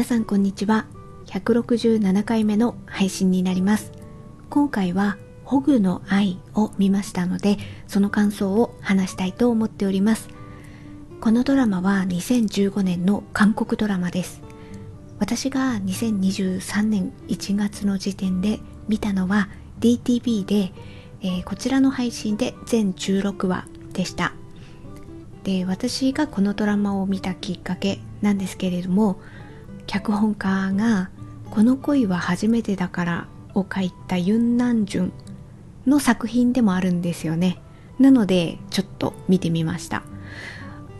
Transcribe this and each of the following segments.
皆さんこんにちは。167回目の配信になります。今回はホグの愛を見ましたのでその感想を話したいと思っております。このドラマは2015年の韓国ドラマです。私が2023年1月の時点で見たのは DTV で、えー、こちらの配信で全16話でした。で私がこのドラマを見たきっかけなんですけれども脚本家が「この恋は初めてだから」を書いたユン・ナンジュンの作品でもあるんですよね。なのでちょっと見てみました。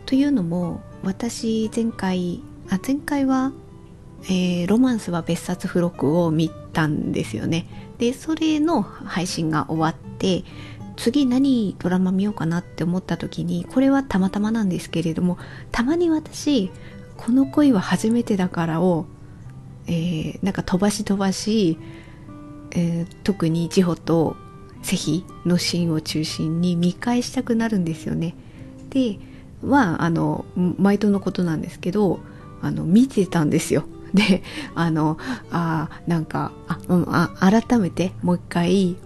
というのも私前回あ前回はえー、ロマンスは別冊付録を見たんですよね。でそれの配信が終わって次何ドラマ見ようかなって思った時にこれはたまたまなんですけれどもたまに私「この恋は初めてだからを」えー、なんか飛ばし飛ばし、えー、特にジホとセヒのシーンを中心に見返したくなるんですよね。ではあの毎度のことなんですけどあの見てたんですよ。であのあなんかあ、うん、あ改めてもう一回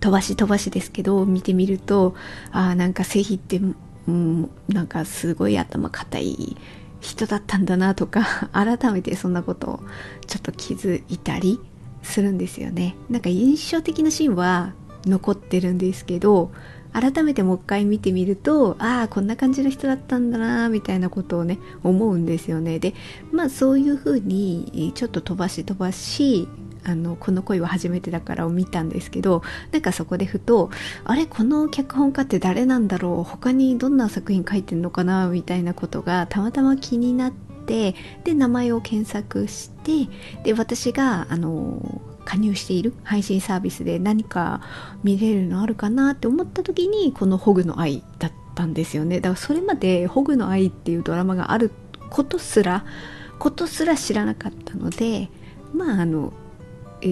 飛ばし飛ばしですけど見てみるとあなんかセヒって、うん、なんかすごい頭固い人だったんだなとか 改めてそんなことをちょっと気づいたりするんですよね。なんか印象的なシーンは残ってるんですけど改めてもう一回見てみるとああこんな感じの人だったんだなみたいなことをね思うんですよね。でまあそういうふうにちょっと飛ばし飛ばしあのこの恋は初めてだからを見たんですけどなんかそこでふとあれこの脚本家って誰なんだろう？他にどんな作品書いてんのかな？みたいなことがたまたま気になってで名前を検索してで私があの加入している配信サービスで何か見れるのあるかなって思った時にこの「ホグの愛」だったんですよね。だからそれまで「ホグの愛」っていうドラマがあることすらことすら知らなかったのでまああの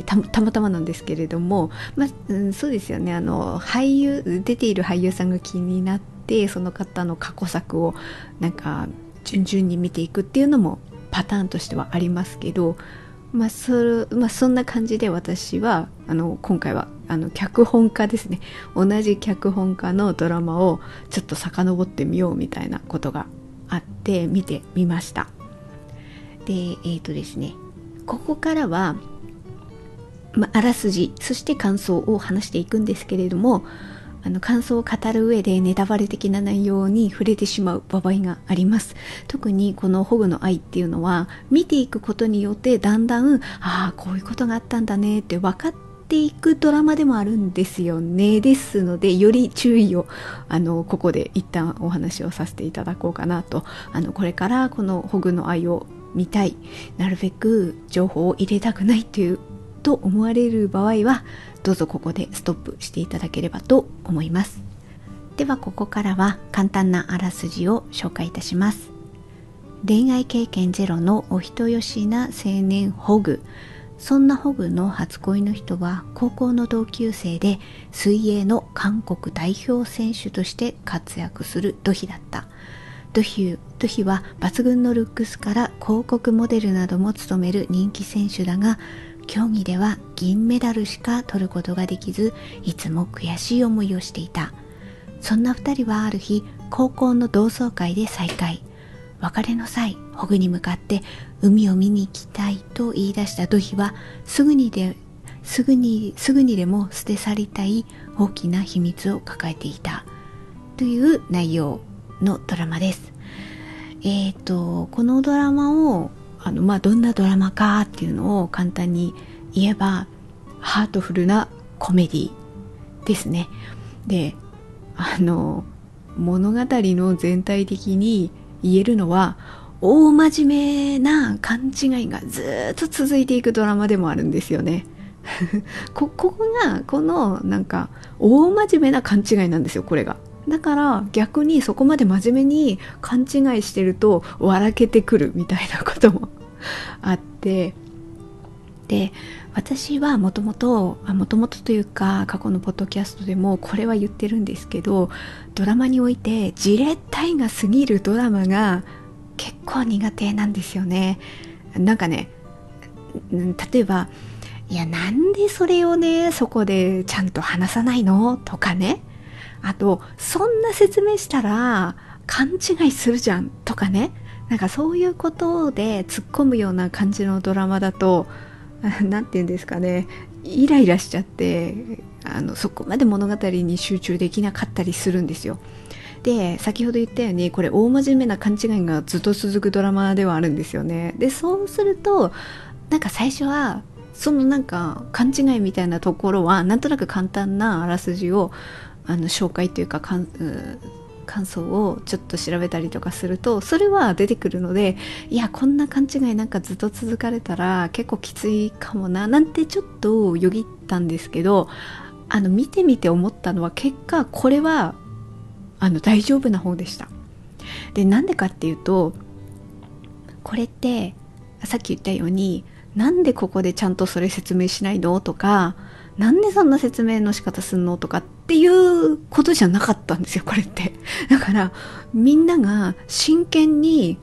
たたまたまなんですけれども、まうん、そうですよね。あの俳優出ている俳優さんが気になってその方の過去作をなんか順々に見ていくっていうのもパターンとしてはありますけど、まあそまあ、そんな感じで私はあの今回はあの脚本家ですね。同じ脚本家のドラマをちょっと遡ってみようみたいなことがあって見てみました。でえっ、ー、とですねここからはまあ、らすじそして感想を話していくんですけれどもあの感想を語る上でネタバレ的な内容に触れてしまう場合があります。特にこの「ホグの愛」っていうのは見ていくことによってだんだんああこういうことがあったんだねって分かっていくドラマでもあるんですよねですのでより注意をあのここで一旦お話をさせていただこうかなと。あのこれからこの「ホグの愛」を見たい。なるべく情報を入れたくないというと思われる場合はどうぞここでストップしていただければと思います。ではここからは簡単なあらすじを紹介いたします。恋愛経験ゼロのお人よしな青年ホグ。そんなホグの初恋の人は高校の同級生で水泳の韓国代表選手として活躍するドヒだった。ドヒドヒは抜群のルックスから広告モデルなども務める人気選手だが競技では銀メダルしか取ることができずいつも悔しい思いをしていた。そんな2人はある日高校の同窓会で再会。別れの際ホグに向かって海を見に行きたいと言い出したドヒはすぐにですぐにすぐにでも捨て去りたい大きな秘密を抱えていた。という内容のドラマです。えっ、ー、とこのドラマをあの、まあ、どんなドラマかっていうのを簡単に言えばハートフルなコメディですね。であの物語の全体的に言えるのは大真面目な勘違いがずっと続いていくドラマでもあるんですよね。こここがこのなんか大真面目な勘違いなんですよこれが。だから逆にそこまで真面目に勘違いしてると笑けてくるみたいなこともあってで私はもともともともとというか過去のポッドキャストでもこれは言ってるんですけどドラマにおいてじれったいが過ぎるドラマが結構苦手なんですよね。なんかね例えばいやなんでそれをねそこでちゃんと話さないの？とかね。あとそんな説明したら勘違いするじゃん？とかね。なんかそういうことで突っ込むような感じのドラマだと 何て言うんですかね。イライラしちゃってあのそこまで物語に集中できなかったりするんですよ。で先ほど言ったようにこれ大真面目な勘違いがずっと続くドラマではあるんですよね。でそうするとなんか最初はそのなんか勘違いみたいなところはなんとなく簡単なあらすじをあの紹介というかかん感想をちょっと調べたりとかするとそれは出てくるのでいやこんな勘違いなんかずっと続かれたら結構きついかもななんてちょっとよぎったんですけどあの見てみて思ったのは結果これはあの大丈夫な方でした。でなんでかっていうとこれってさっき言ったようになんでここでちゃんとそれ説明しないの？とかなんでそんな説明の仕方すんの？とかっっていうことじゃなかったんですよこれって だからみんなが真剣に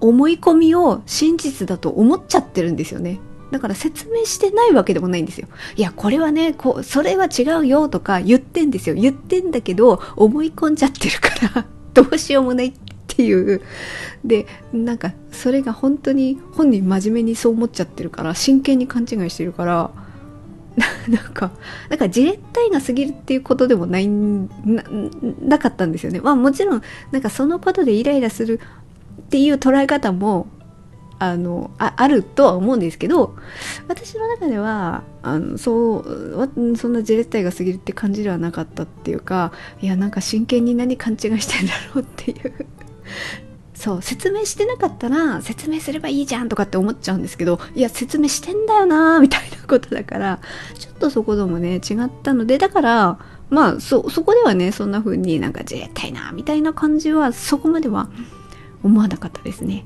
思い込みを真実だと思っちゃってるんですよねだから説明してないわけでもないんですよ。いや、これはね、こう、それは違うよとか言ってんですよ。言ってんだけど、思い込んじゃってるから どうしようもないっていう。で、なんか、それが本当に本人真面目にそう思っちゃってるから、真剣に勘違いしてるから、なんか、なんかじれったいが過ぎるっていうことでもないな、なかったんですよね。まあもちろん、なんかそのことでイライラするっていう捉え方もあのああるとは思うんですけど私の中ではあのそうそんなじれったいが過ぎるって感じではなかったっていうかいやなんか真剣に何勘違いしてんだろうっていうそう説明してなかったら説明すればいいじゃんとかって思っちゃうんですけどいや説明してんだよなみたいなことだからちょっとそこでもね違ったのでだからまあそそこではねそんな風になんかじれったいなみたいな感じはそこまでは思わなかったですね。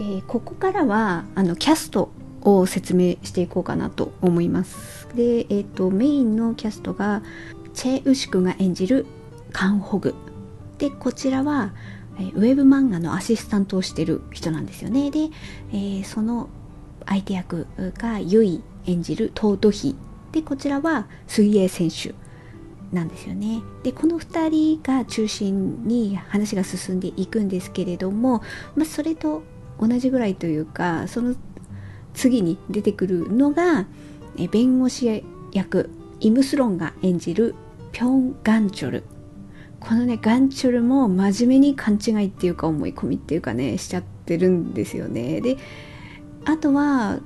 えー、ここからはあのキャストを説明していこうかなと思います。で、えーと、メインのキャストがチェ・ウシクが演じるカン・ホグでこちらは、えー、ウェブ漫画のアシスタントをしてる人なんですよね。で、えー、その相手役がユイ演じるトートヒでこちらは水泳選手なんですよね。でこの2人が中心に話が進んでいくんですけれども、まあ、それと同じぐらいというかその次に出てくるのが弁護士役イムスロンが演じるピョン・ガンチョル。このねガンチョルも真面目に勘違いっていうか思い込みっていうかねしちゃってるんですよねであとは、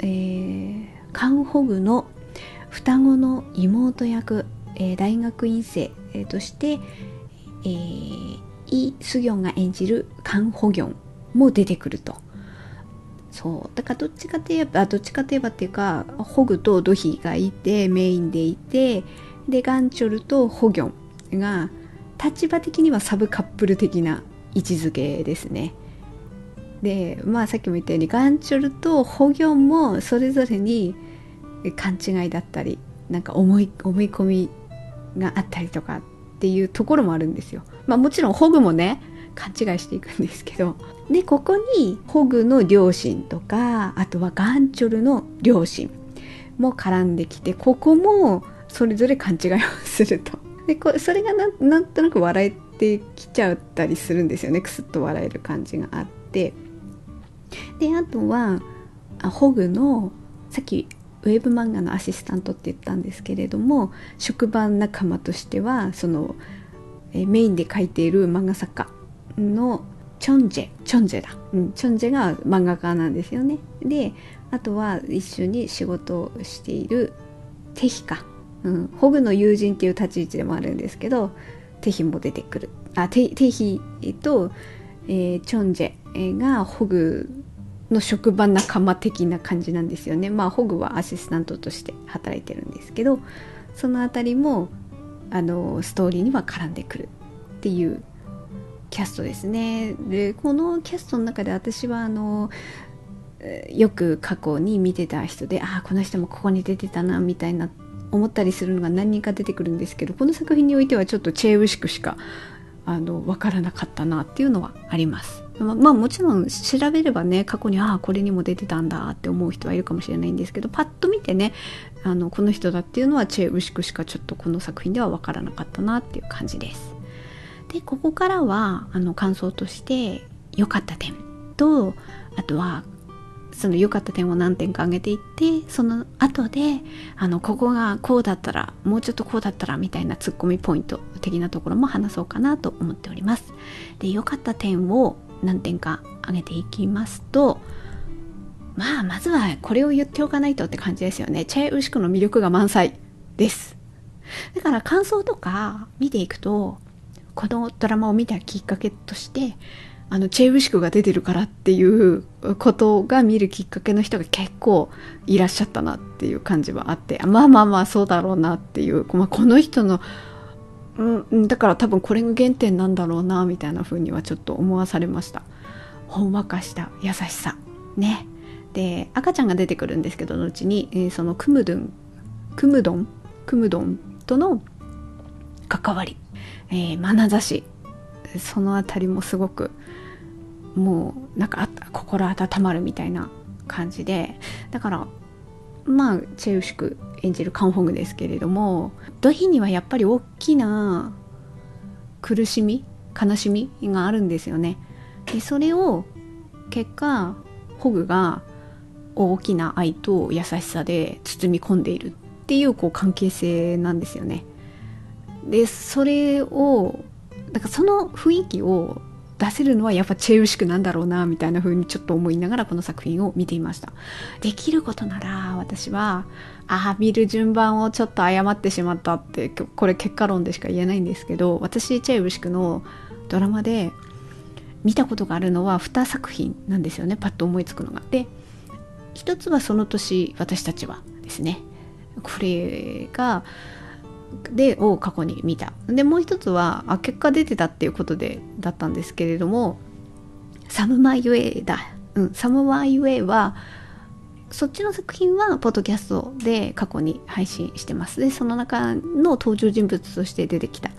えー、カンホグの双子の妹役、えー、大学院生、えー、として、えー、イ・スギョンが演じるカン・ホギョンも出てくると。そうだからどっちかといえばどっちかといえばっていうかホグとドヒがいてメインでいてでガンチョルとホギョンが立場的にはサブカップル的な位置づけですね。でまあさっきも言ったようにガンチョルとホギョンもそれぞれに勘違いだったりなんか思い思い込みがあったりとかっていうところもあるんですよ。まあもちろんホグもね勘違いしていくんですけどでここにホグの両親とかあとはガンチョルの両親も絡んできてここもそれぞれ勘違いをするとでこそれがなんとなく笑えてきちゃったりするんですよね。クスッと笑える感じがあって。であとはあホグのさっきウェブ漫画のアシスタントって言ったんですけれども職場仲間としてはそのえメインで描いている漫画作家のチョンジェチョンジェだ、うん、チョンジェが漫画家なんですよね。であとは一緒に仕事をしているテヒか、うん、ホグの友人っていう立ち位置でもあるんですけどテヒも出てくる。あテテヒと、えー、チョンジェがホグの職場仲間的な感じなんですよね。まあホグはアシスタントとして働いてるんですけどその辺りもあのストーリーには絡んでくるっていうキャストですね。でこのキャストの中で私はあのよく過去に見てた人でああこの人もここに出てたなみたいな思ったりするのが何人か出てくるんですけどこの作品においてはちょっとチェーウシクしかあの分からなかったなっていうのはあります。ままあもちろん調べればね過去にああこれにも出てたんだって思う人はいるかもしれないんですけどパッと見てねあのこの人だっていうのはチェ・ウシクしかちょっとこの作品では分からなかったなっていう感じです。でここからはあの感想として良かった点とあとはその良かった点を何点か挙げていってその後であのここがこうだったらもうちょっとこうだったらみたいなツッコミポイント的なところも話そうかなと思っております。で良かった点を何点か挙げていきますとまあまずはこれを言っておかないとって感じですよね。チェ・ウシクの魅力が満載です。だから感想とか見ていくとこのドラマを見たきっかけとしてあのチェーブシクが出てるからっていうことが見るきっかけの人が結構いらっしゃったなっていう感じはあってまあまあまあそうだろうなっていう、まあ、この人の、うん、だから多分これが原点なんだろうなみたいな風にはちょっと思わされました。ほんわかした優しさ。ね。で赤ちゃんが出てくるんですけど後に、えー、そのクムドンクムドンクムドンとの関わり、えー、眼差し。その辺りもすごくもうなんか心温まるみたいな感じでだからまあチェウシク演じるカンホングですけれども土ヒにはやっぱり大きな苦しみ悲しみがあるんですよね。でそれを結果ホグが大きな愛と優しさで包み込んでいるっていうこう関係性なんですよね。でそれをだからその雰囲気を出せるのはやっぱチェウシクなんだろうなみたいな風にちょっと思いながらこの作品を見ていました。できることなら私はああ見る順番をちょっと誤ってしまったってこれ結果論でしか言えないんですけど私チェウシクのドラマで見たことがあるのは2作品なんですよねパッと思いつくのが。で一つはその年私たちはですね。これがでを過去に見た。でもう一つはあ結果出てたっていうことでだったんですけれどもサムマイウェイだ、うん、サムマイウェイはそっちの作品はポッドキャストで過去に配信してます。でその中の登場人物として出てきた。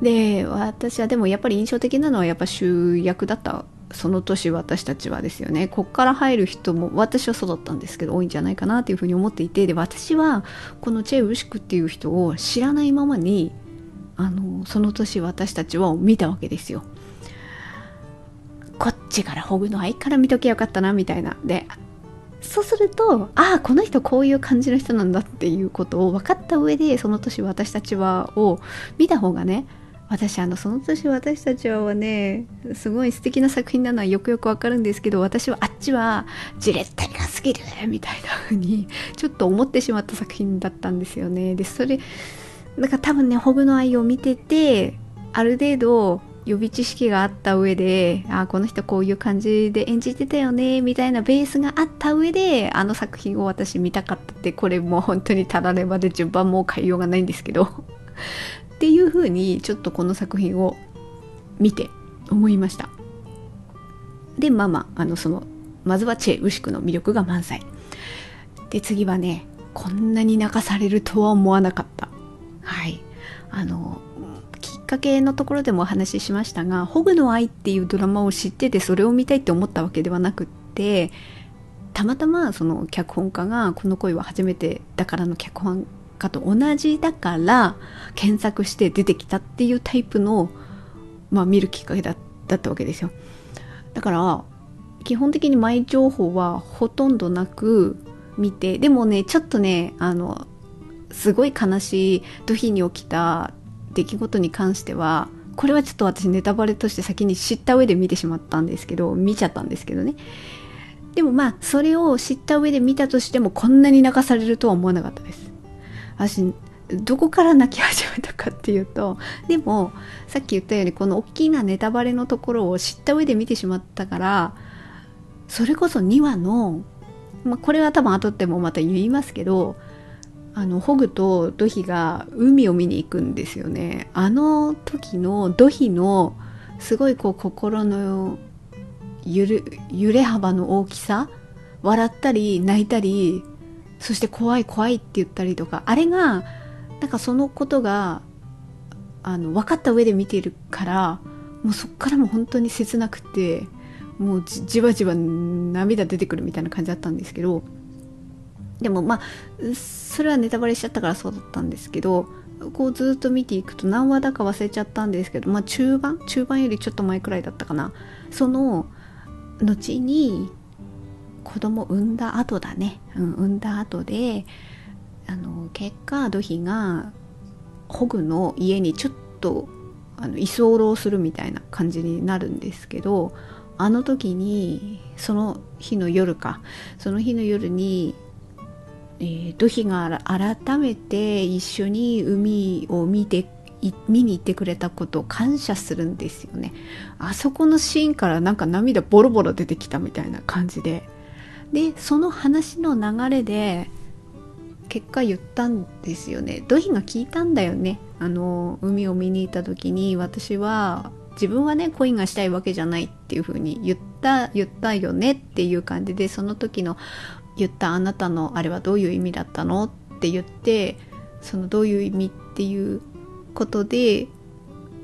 で私はでもやっぱり印象的なのはやっぱ主役だったその年私たちはですよねこっから入る人も私はそうだったんですけど多いんじゃないかなというふうに思っていてで私はこのチェ・ウシクっていう人を知らないままにあのその年私たちは見たわけですよ。こっちからホグの愛から見ときゃよかったなみたいなでそうするとああこの人こういう感じの人なんだっていうことを分かった上でその年私たちはを見た方がね私あのその年私たちはねすごい素敵な作品なのはよくよくわかるんですけど私はあっちはじれったりが過ぎるみたいな風に ちょっと思ってしまった作品だったんですよね。でそれだか多分ねホグの愛を見ててある程度予備知識があった上であこの人こういう感じで演じてたよねみたいなベースがあった上であの作品を私見たかったってこれもう本当にたらればで順番もう変えようがないんですけど。っていうふうにちょっとこの作品を見て思いました。でまあまああのそのまずはチェ・ウシクの魅力が満載。で次はねこんなに泣かされるとは思わなかった。はい。あのきっかけのところでもお話ししましたが「ホグの愛」っていうドラマを知っててそれを見たいって思ったわけではなくってたまたまその脚本家が「この恋は初めてだから」の脚本かと同じだから検索して出てきたっていうタイプの、まあ、見るきっかけだったわけですよ。だから基本的に前情報はほとんどなく見てでもねちょっとねあのすごい悲しい土日に起きた出来事に関してはこれはちょっと私ネタバレとして先に知った上で見てしまったんですけど見ちゃったんですけどね。でもまあそれを知った上で見たとしてもこんなに泣かされるとは思わなかったです。私どこから泣き始めたかっていうとでもさっき言ったようにこの大きなネタバレのところを知った上で見てしまったからそれこそ2話の、まあ、これは多分後でもまた言いますけどあのホグとドヒが海を見に行くんですよね。あの時のドヒのすごいこう心の揺れ揺れ幅の大きさ笑ったり泣いたりそして怖い怖いって言ったりとかあれがなんかそのことがあの分かった上で見てるからもうそっからも本当に切なくてもうじわじわ涙出てくるみたいな感じだったんですけどでもまあそれはネタバレしちゃったからそうだったんですけどこうずっと見ていくと何話だか忘れちゃったんですけどまあ中盤中盤よりちょっと前くらいだったかな。その後に子供産んだ後だね、うん、産んだ後であの結果ドヒがホグの家にちょっとあの居候するみたいな感じになるんですけどあの時にその日の夜か。その日の夜に、えー、ドヒが改めて一緒に海を見て見に行ってくれたことを感謝するんですよね。あそこのシーンからなんか涙ボロボロ出てきたみたいな感じで。でその話の流れで結果言ったんですよね。ドヒが聞いたんだよね。あの海を見に行った時に私は自分はね恋がしたいわけじゃないっていう風に言った言ったよねっていう感じでその時の言ったあなたのあれはどういう意味だったのって言ってそのどういう意味っていうことで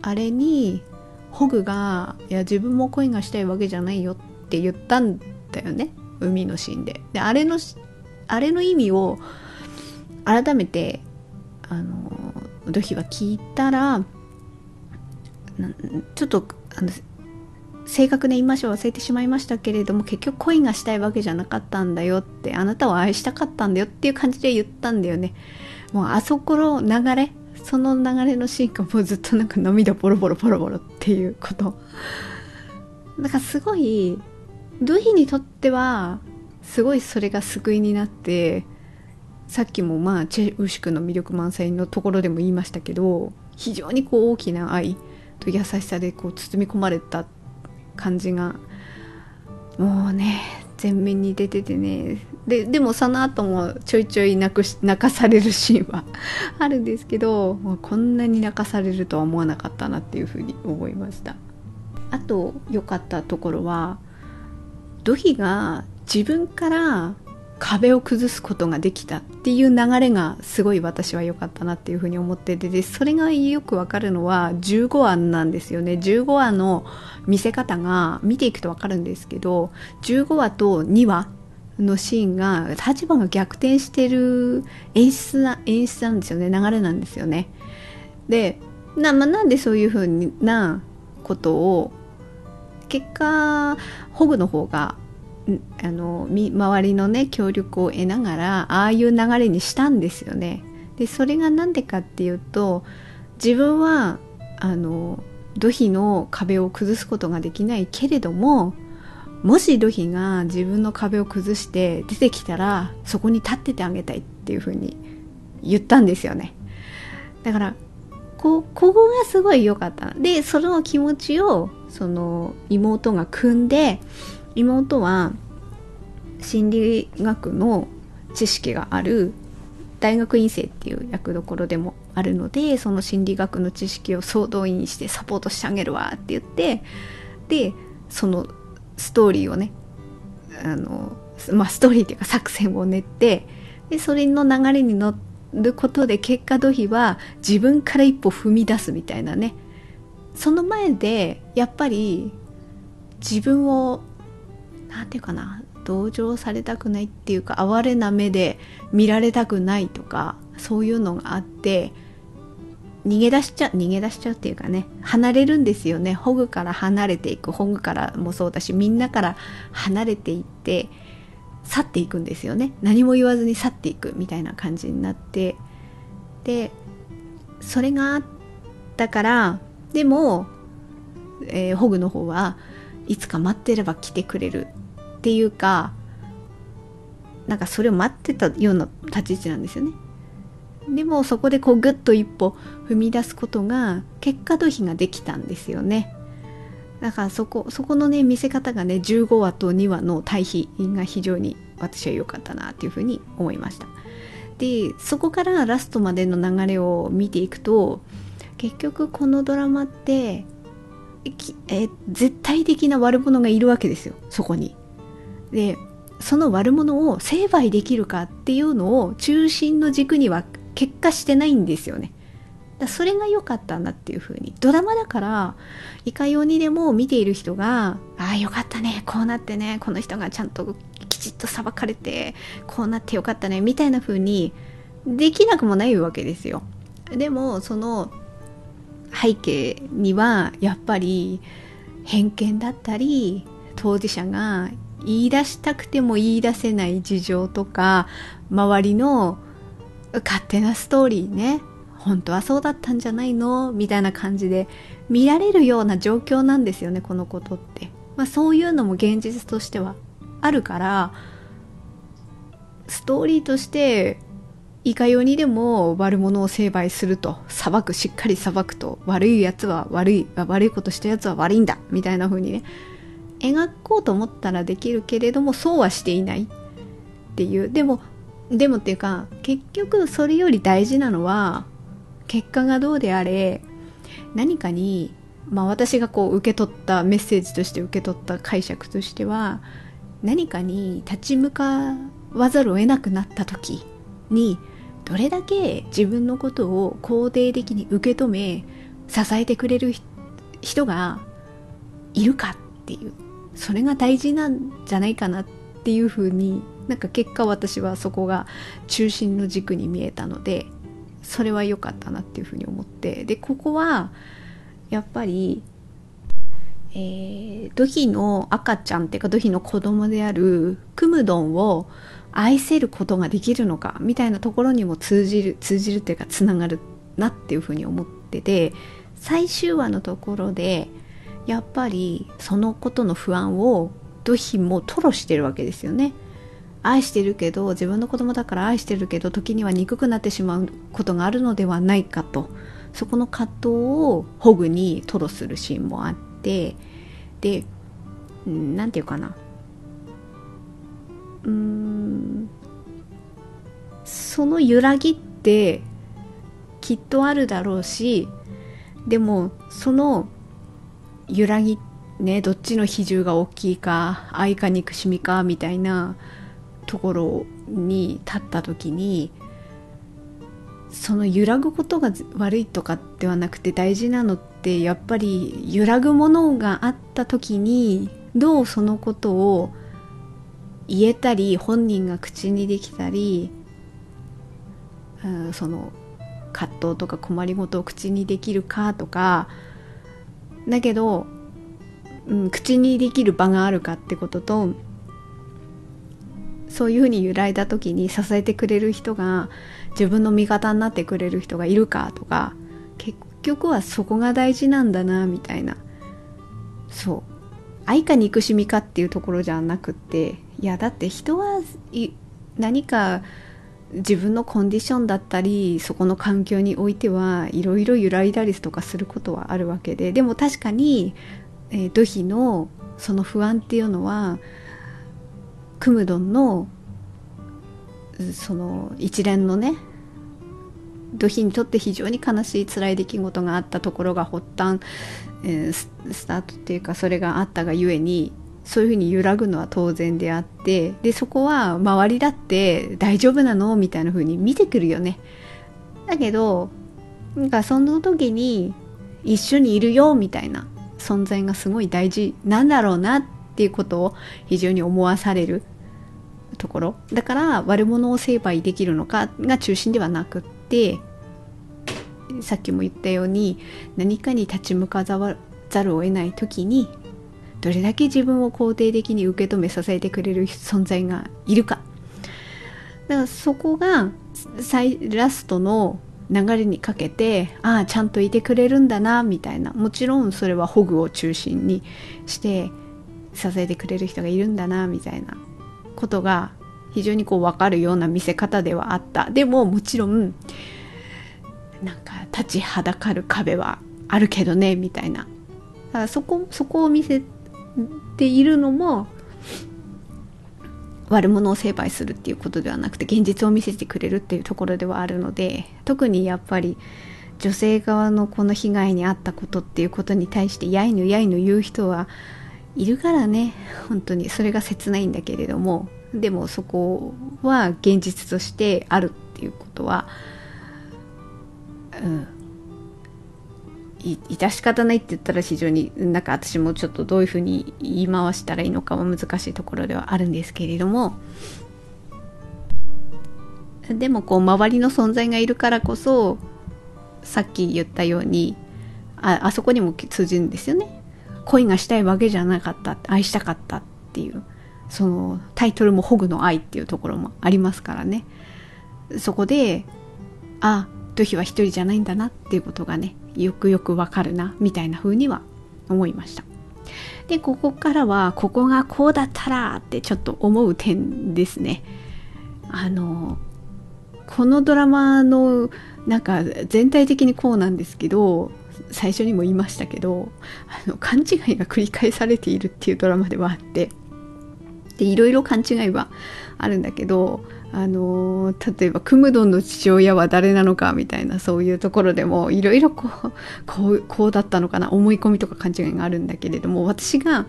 あれにホグが「いや自分も恋がしたいわけじゃないよ」って言ったんだよね。海のシーンで。であれのあれの意味を改めてあの土肥は聞いたらちょっとあの正確な言い回しを忘れてしまいましたけれども結局恋がしたいわけじゃなかったんだよってあなたを愛したかったんだよっていう感じで言ったんだよねもうあそこの流れその流れのシーンがもうずっとなんか涙ボロボロボロボロっていうことだかすごいドヒにとってはすごいそれが救いになってさっきもまあチェウシクの魅力満載のところでも言いましたけど非常にこう大きな愛と優しさでこう包み込まれた感じがもうね前面に出ててね。ででもその後もちょいちょい泣くし泣かされるシーンは あるんですけどこんなに泣かされるとは思わなかったなっていうふうに思いました。あと良かったところはドヒが自分から壁を崩すことができたっていう流れがすごい私は良かったなっていうふうに思っててでそれがよくわかるのは15話なんですよね。15話の見せ方が見ていくとわかるんですけど15話と2話のシーンが立場が逆転してる演出な演出なんですよね。流れなんですよね。でな,、まあ、なんでそういうふうなことを結果ホグの方があの周りのね協力を得ながらああいう流れにしたんですよね。でそれが何でかっていうと自分はあの土肥の壁を崩すことができないけれどももし土肥が自分の壁を崩して出てきたらそこに立っててあげたいっていうふうに言ったんですよね。だからこここがすごい良かったでその気持ちをその妹が組んで妹は心理学の知識がある大学院生っていう役どころでもあるのでその心理学の知識を総動員してサポートしてあげるわって言ってでそのストーリーをねあの、まあ、ストーリーっていうか作戦を練ってでそれの流れに乗ることで結果土肥は自分から一歩踏み出すみたいなねその前でやっぱり自分を何て言うかな同情されたくないっていうか哀れな目で見られたくないとかそういうのがあって逃げ出しちゃう逃げ出しちゃうっていうかね離れるんですよね。ホグから離れていく。ホグからもそうだしみんなから離れていって去っていくんですよね。何も言わずに去っていくみたいな感じになって。でそれがあったからでも、えー、ホグの方はいつか待ってれば来てくれるっていうかなんかそれを待ってたような立ち位置なんですよね。でもそこでこうグッと一歩踏み出すことが結果土肥ができたんですよね。だからそこそこのね見せ方がね15話と2話の対比が非常に私は良かったなっていうふうに思いました。でそこからラストまでの流れを見ていくと結局このドラマってえ絶対的な悪者がいるわけですよそこに。でその悪者を成敗できるかっていうのを中心の軸には結果してないんですよね。だそれが良かったんだっていう風にドラマだからいかようにでも見ている人がああよかったねこうなってねこの人がちゃんときちっと裁かれてこうなってよかったねみたいな風にできなくもないわけですよでもその背景にはやっぱり偏見だったり当事者が言い出したくても言い出せない事情とか周りの勝手なストーリーね本当はそうだったんじゃないのみたいな感じで見られるような状況なんですよねこのことって、まあ、そういうのも現実としてはあるからストーリーとしていかようにでも悪者を成敗すると裁くしっかり裁くと悪いやつは悪い悪いことしたやつは悪いんだみたいな風にね描こうと思ったらできるけれどもそうはしていないっていう。でもでもっていうか結局それより大事なのは結果がどうであれ何かにまあ私がこう受け取ったメッセージとして受け取った解釈としては何かに立ち向かわざるを得なくなった時にどれだけ自分のことを肯定的に受け止め支えてくれる人がいるかっていうそれが大事なんじゃないかなっていうふうになんか結果私はそこが中心の軸に見えたのでそれは良かったなっていうふうに思ってでここはやっぱりえー、土肥の赤ちゃんっていうか土肥の子供であるクムドンを愛せることができるのかみたいなところにも通じる通じるっていうかつながるなっていうふうに思ってて最終話のところでやっぱりそのことの不安を土肥も吐露してるわけですよね。愛してるけど自分の子供だから愛してるけど時には憎くなってしまうことがあるのではないかとそこの葛藤をホグに吐露するシーンもあってで何て言うかなうん。その揺らぎってきっとあるだろうしでもその揺らぎねどっちの比重が大きいか愛か憎しみかみたいなところに立った時にその揺らぐことが悪いとかではなくて大事なのってやっぱり揺らぐものがあった時にどうそのことを言えたり本人が口にできたり、うん、その葛藤とか困りごとを口にできるかとかだけど、うん、口にできる場があるかってこととそういうふうに揺らいだ時に支えてくれる人が自分の味方になってくれる人がいるかとか結局はそこが大事なんだなみたいな。そう。愛か憎しみかっていうところじゃなくっていやだって人は何か自分のコンディションだったりそこの環境においてはいろいろ揺らいだりとかすることはあるわけで。でも確かに、えー、土肥のその不安っていうのはクムドンのその一連のね土肥にとって非常に悲しい辛い出来事があったところが発端、えー、スタートっていうかそれがあったがゆえにそういうふうに揺らぐのは当然であってでそこは周りだって大丈夫なのみたいな風に見てくるよね。だけどなんかその時に一緒にいるよみたいな存在がすごい大事なんだろうなっていうことを非常に思わされる。ところ。だから悪者を成敗できるのかが中心ではなくってさっきも言ったように何かに立ち向かざるを得ない時にどれだけ自分を肯定的に受け止め支えてくれる存在がいるか。だからそこが最ラストの流れにかけてああちゃんといてくれるんだなみたいな。もちろんそれはホグを中心にして支えてくれる人がいるんだなみたいな。ことが非常にこう分かるような見せ方ではあった。でももちろんなんか立ちはだかる壁はあるけどねみたいな。だからそこそこを見せているのも悪者を成敗するっていうことではなくて現実を見せてくれるっていうところではあるので特にやっぱり女性側のこの被害に遭ったことっていうことに対してやいのやいの言う人はいるからね。本当に。それが切ないんだけれども。でもそこは現実としてあるっていうことは、うん、致し方ないって言ったら非常になんか私もちょっとどういうふうに言い回したらいいのかは難しいところではあるんですけれども。でもこう周りの存在がいるからこそさっき言ったようにああそこにも通じるんですよね。恋がしたいわけじゃなかった愛したかったっていうそのタイトルも「ホグの愛」っていうところもありますからね。そこであドヒは一人じゃないんだなっていうことがねよくよくわかるなみたいな風には思いました。でここからはここがこうだったらってちょっと思う点ですね。あのこのドラマのなんか全体的にこうなんですけど最初にも言いましたけどあの勘違いが繰り返されているっていうドラマではあってでいろいろ勘違いはあるんだけどあの例えばクムドンの父親は誰なのかみたいなそういうところでもいろいろこう こうこうだったのかな思い込みとか勘違いがあるんだけれども私が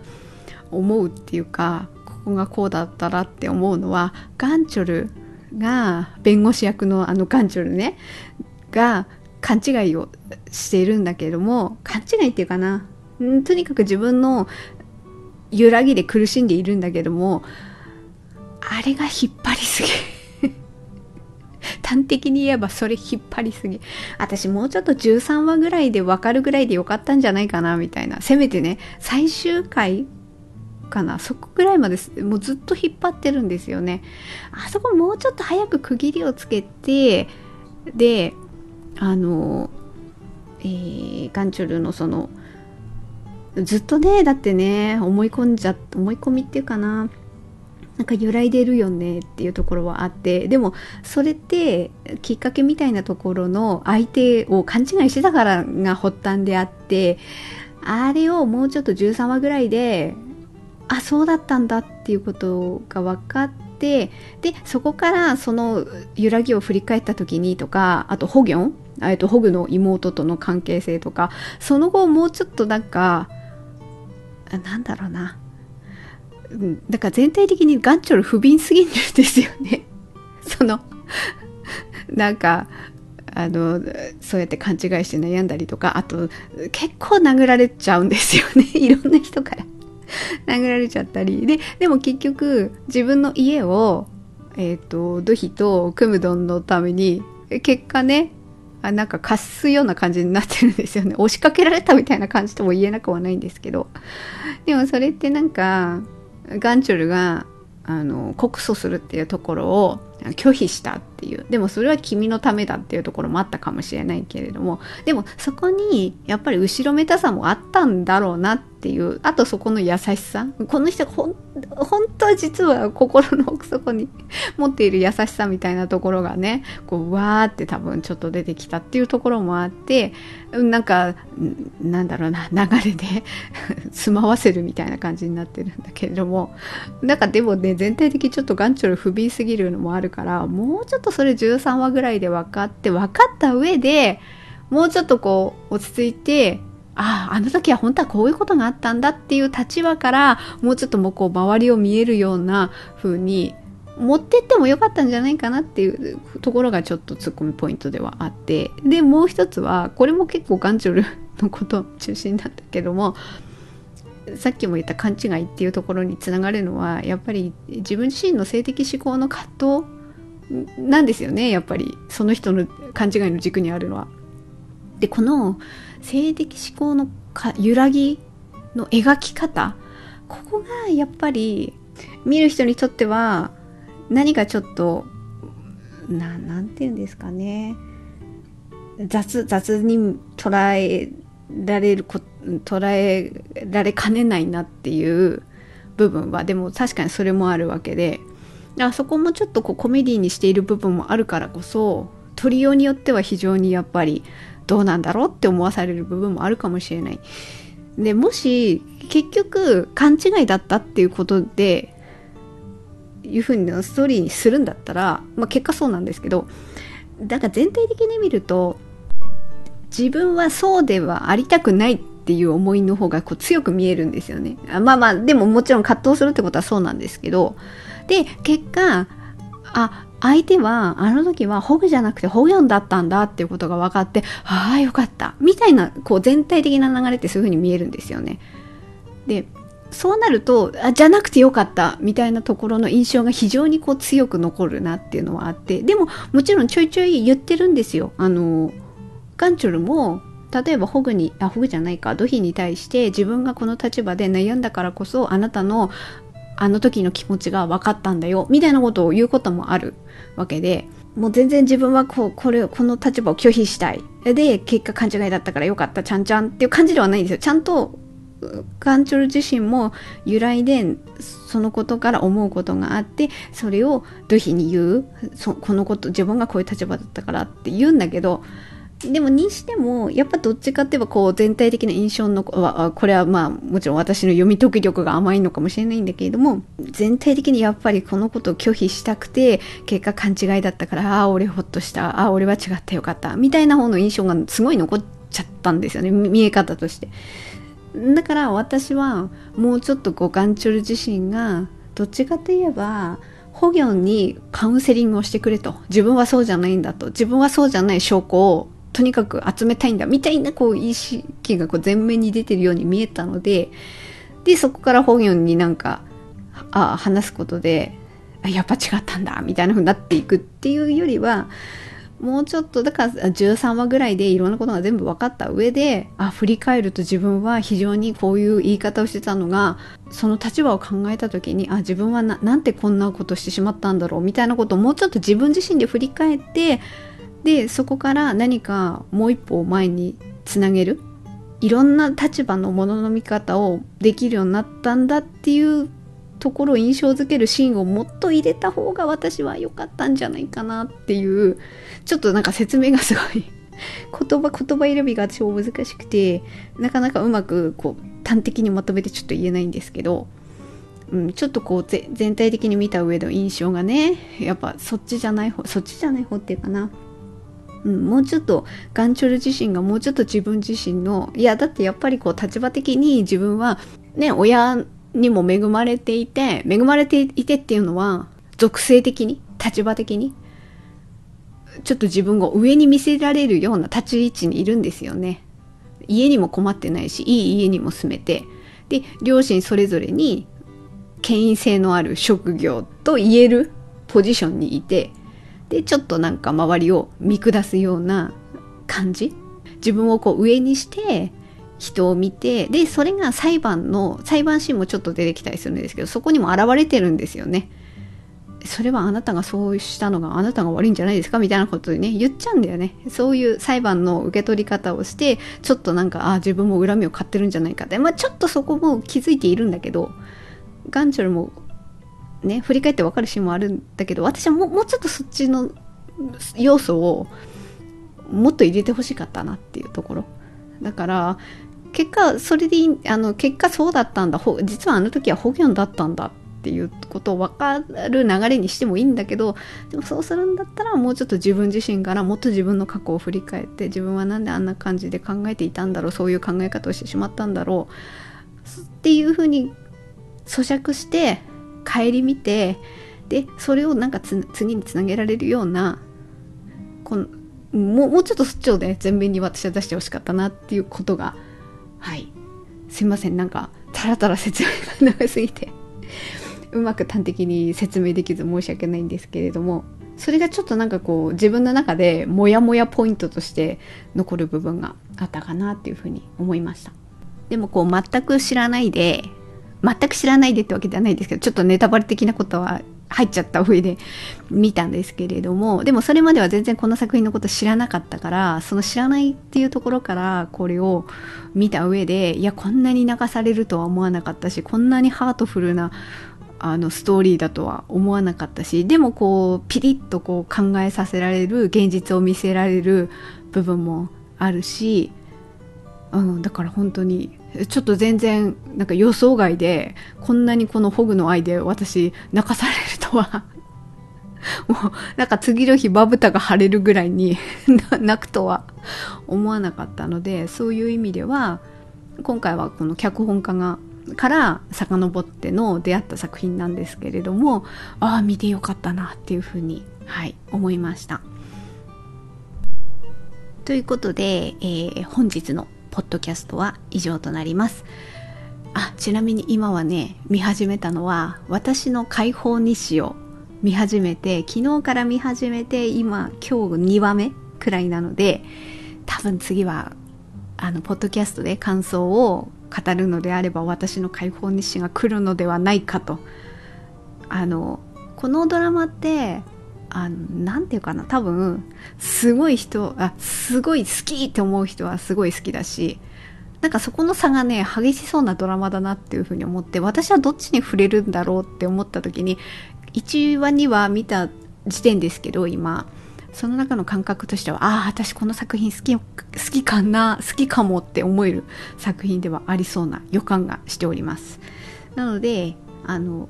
思うっていうかここがこうだったらって思うのはガンチョルが弁護士役のあのガンチョルねが勘違いをしているんだけれども勘違いっていうかなとにかく自分の揺らぎで苦しんでいるんだけどもあれが引っ張りすぎ。る端的に言えばそれ引っ張りすぎ。私もうちょっと13話ぐらいで分かるぐらいでよかったんじゃないかなみたいな。せめてね最終回かな。そこぐらいまでもうずっと引っ張ってるんですよね。あそこもうちょっと早く区切りをつけてであの、えー、ガンチョルのそのずっとねだってね思い込んじゃ思い込みっていうかな。なんか揺らいでるよねっていうところはあってでもそれってきっかけみたいなところの相手を勘違いしてたからが発端であってあれをもうちょっと13話ぐらいであそうだったんだっていうことが分かってでそこからその揺らぎを振り返った時にとかあとホギョンえっとホグの妹との関係性とかその後もうちょっとなんかなんだろうな。だから全体的にガンチョル不憫すぎるんですよね。そのなんかあのそうやって勘違いして悩んだりとかあと結構殴られちゃうんですよね。いろんな人から。殴られちゃったり。ででも結局自分の家を、えーと、ドヒとクムドンのために結果ねあなんか貸すような感じになってるんですよね。押しかけられたみたいな感じとも言えなくはないんですけど。でもそれってなんかガンチョルがあの告訴するっていうところを拒否したっていう。でもそれは君のためだっていうところもあったかもしれないけれども。でもそこにやっぱり後ろめたさもあったんだろうなっていう。あとそこの優しさ。この人ほん本当は実は心の奥底に 持っている優しさみたいなところがねこうわーって多分ちょっと出てきたっていうところもあって。なんかなんだろうな流れで 住まわせるみたいな感じになってるんだけれども。なんかでもね全体的にちょっと眼中不憫すぎるのもあるからもうちょっとそれ13話ぐらいで分かって分かった上でもうちょっとこう落ち着いてあああの時は本当はこういうことがあったんだっていう立場からもうちょっともうこう周りを見えるような風に持ってってもよかったんじゃないかなっていうところがちょっとツッコミポイントではあってでもう一つはこれも結構ガンチョルのこと中心だったけどもさっきも言った勘違いっていうところにつながるのはやっぱり自分自身の性的思考の葛藤なんですよねやっぱり。その人の勘違いの軸にあるのは。でこの性的思考の揺らぎの描き方。ここがやっぱり見る人にとっては何かちょっとななんて言うんですかね。雑雑に捉えられるこ捉えられかねないなっていう部分はでも確かにそれもあるわけで。あそこもちょっとこうコメディーにしている部分もあるからこそ取りようによっては非常にやっぱりどうなんだろうって思わされる部分もあるかもしれない。でもし結局勘違いだったっていうことでいうふうにストーリーにするんだったら、まあ、結果そうなんですけどだから全体的に見ると自分はそうではありたくないっていう思いの方がこう強く見えるんですよね。まあまあでももちろん葛藤するってことはそうなんですけどで結果あ相手はあの時はホグじゃなくてホギョンだったんだっていうことが分かってああよかったみたいなこう全体的な流れってそういう風に見えるんですよね。でそうなるとあじゃなくてよかったみたいなところの印象が非常にこう強く残るなっていうのはあってでももちろんちょいちょい言ってるんですよ。あのガンチョルも例えばホグにあホグじゃないかドヒに対して自分がこの立場で悩んだからこそあなたのあの時の気持ちが分かったんだよみたいなことを言うこともあるわけでもう全然自分はこうこれこの立場を拒否したい。で結果勘違いだったからよかった。ちゃんちゃんっていう感じではないんですよ。ちゃんとガンチョル自身も由来でそのことから思うことがあってそれをドヒに言う。このこと自分がこういう立場だったからって言うんだけどでもにしてもやっぱどっちかって言えばこう全体的な印象のこれはまあもちろん私の読み解き力が甘いのかもしれないんだけれども全体的にやっぱりこのことを拒否したくて結果勘違いだったからああ俺ほっとした。ああ俺は違ってよかった。みたいな方の印象がすごい残っちゃったんですよね。見え方として。だから私はもうちょっとこうガンチョル自身がどっちかといえばホギョンにカウンセリングをしてくれと。自分はそうじゃないんだと。自分はそうじゃない証拠をとにかく集めたいんだみたいなこう意識がこう前面に出てるように見えたのででそこから本読になんかあ話すことでやっぱ違ったんだみたいな風になっていくっていうよりはもうちょっとだから13話ぐらいでいろんなことが全部分かった上であ振り返ると自分は非常にこういう言い方をしてたのがその立場を考えた時にあ自分はなんてこんなことしてしまったんだろうみたいなことをもうちょっと自分自身で振り返ってでそこから何かもう一歩前につなげるいろんな立場のものの見方をできるようになったんだっていうところを印象づけるシーンをもっと入れた方が私は良かったんじゃないかなっていうちょっとなんか説明がすごい言葉 言葉選びが私も難しくてなかなかうまくこう端的にまとめてちょっと言えないんですけど、うん、ちょっとこう全体的に見た上の印象がねやっぱそっちじゃない方そっちじゃない方っていうかな。うん、もうちょっとガンチョル自身がもうちょっと自分自身のいやだってやっぱりこう立場的に自分はね親にも恵まれていて恵まれていてっていうのは属性的に立場的にちょっと自分を上に見せられるような立ち位置にいるんですよね。家にも困ってないしいい家にも住めてで両親それぞれに権威性のある職業と言えるポジションにいてでちょっとなんか周りを見下すような感じ？自分をこう上にして人を見てでそれが裁判の裁判シーンもちょっと出てきたりするんですけどそこにも現れてるんですよね。それはあなたがそうしたのがあなたが悪いんじゃないですか？みたいなことでね言っちゃうんだよね。そういう裁判の受け取り方をしてちょっとなんかあ自分も恨みを買ってるんじゃないかって。まあちょっとそこも気づいているんだけどガンチョルもね振り返って分かるシーンもあるんだけど私はももうちょっとそっちの要素をもっと入れてほしかったなっていうところ。だから結果それでいいあの結果そうだったんだ。実はあの時はホギョンだったんだっていうことを分かる流れにしてもいいんだけどでもそうするんだったらもうちょっと自分自身からもっと自分の過去を振り返って自分は何であんな感じで考えていたんだろうそういう考え方をしてしまったんだろうっていうふうに咀嚼して顧みてでそれをなんか次につなげられるようなこのもうもうちょっとそっちをね前面に私は出してほしかったなっていうことがはい。すいません。なんかたらたら説明が長すぎてうまく端的に説明できず申し訳ないんですけれどもそれがちょっとなんかこう自分の中でモヤモヤポイントとして残る部分があったかなっていうふうに思いました。でもこう全く知らないで全く知らないでってわけではないですけどちょっとネタバレ的なことは入っちゃった上で見たんですけれどもでもそれまでは全然この作品のこと知らなかったからその知らないっていうところからこれを見た上でいやこんなに泣かされるとは思わなかったしこんなにハートフルなあのストーリーだとは思わなかったしでもこうピリッとこう考えさせられる現実を見せられる部分もあるし、うん、だから本当にちょっと全然なんか予想外でこんなにこのホグの愛で私泣かされるとは もうなんか次の日まぶたが腫れるぐらいに 泣くとは思わなかったのでそういう意味では今回はこの脚本家がから遡っての出会った作品なんですけれどもああ見てよかったなっていうふうに、はい、思いました。ということで、えー、本日のポッドキャストは以上となります。あちなみに今はね見始めたのは私の解放日誌を見始めて昨日から見始めて今今日2話目くらいなので多分次はあのポッドキャストで感想を語るのであれば私の解放日誌が来るのではないかとあのこのドラマってあのなんていうかな。多分すごい人あすごい好きって思う人はすごい好きだしなんかそこの差がね激しそうなドラマだなっていうふうに思って私はどっちに触れるんだろうって思った時に1話2話見た時点ですけど今その中の感覚としてはああ私この作品好き好きかな好きかもって思える作品ではありそうな予感がしております。なのであの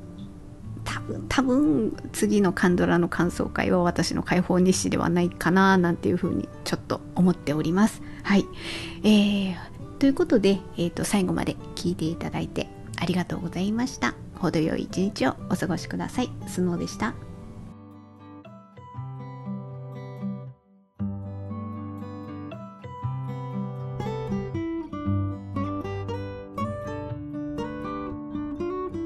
多分多分次のカンドラの感想会は私の解放日誌ではないかななんていうふうにちょっと思っております。はい。えー、ということで、えーと最後まで聞いていただいてありがとうございました。程よい一日をお過ごしください。スノーでした。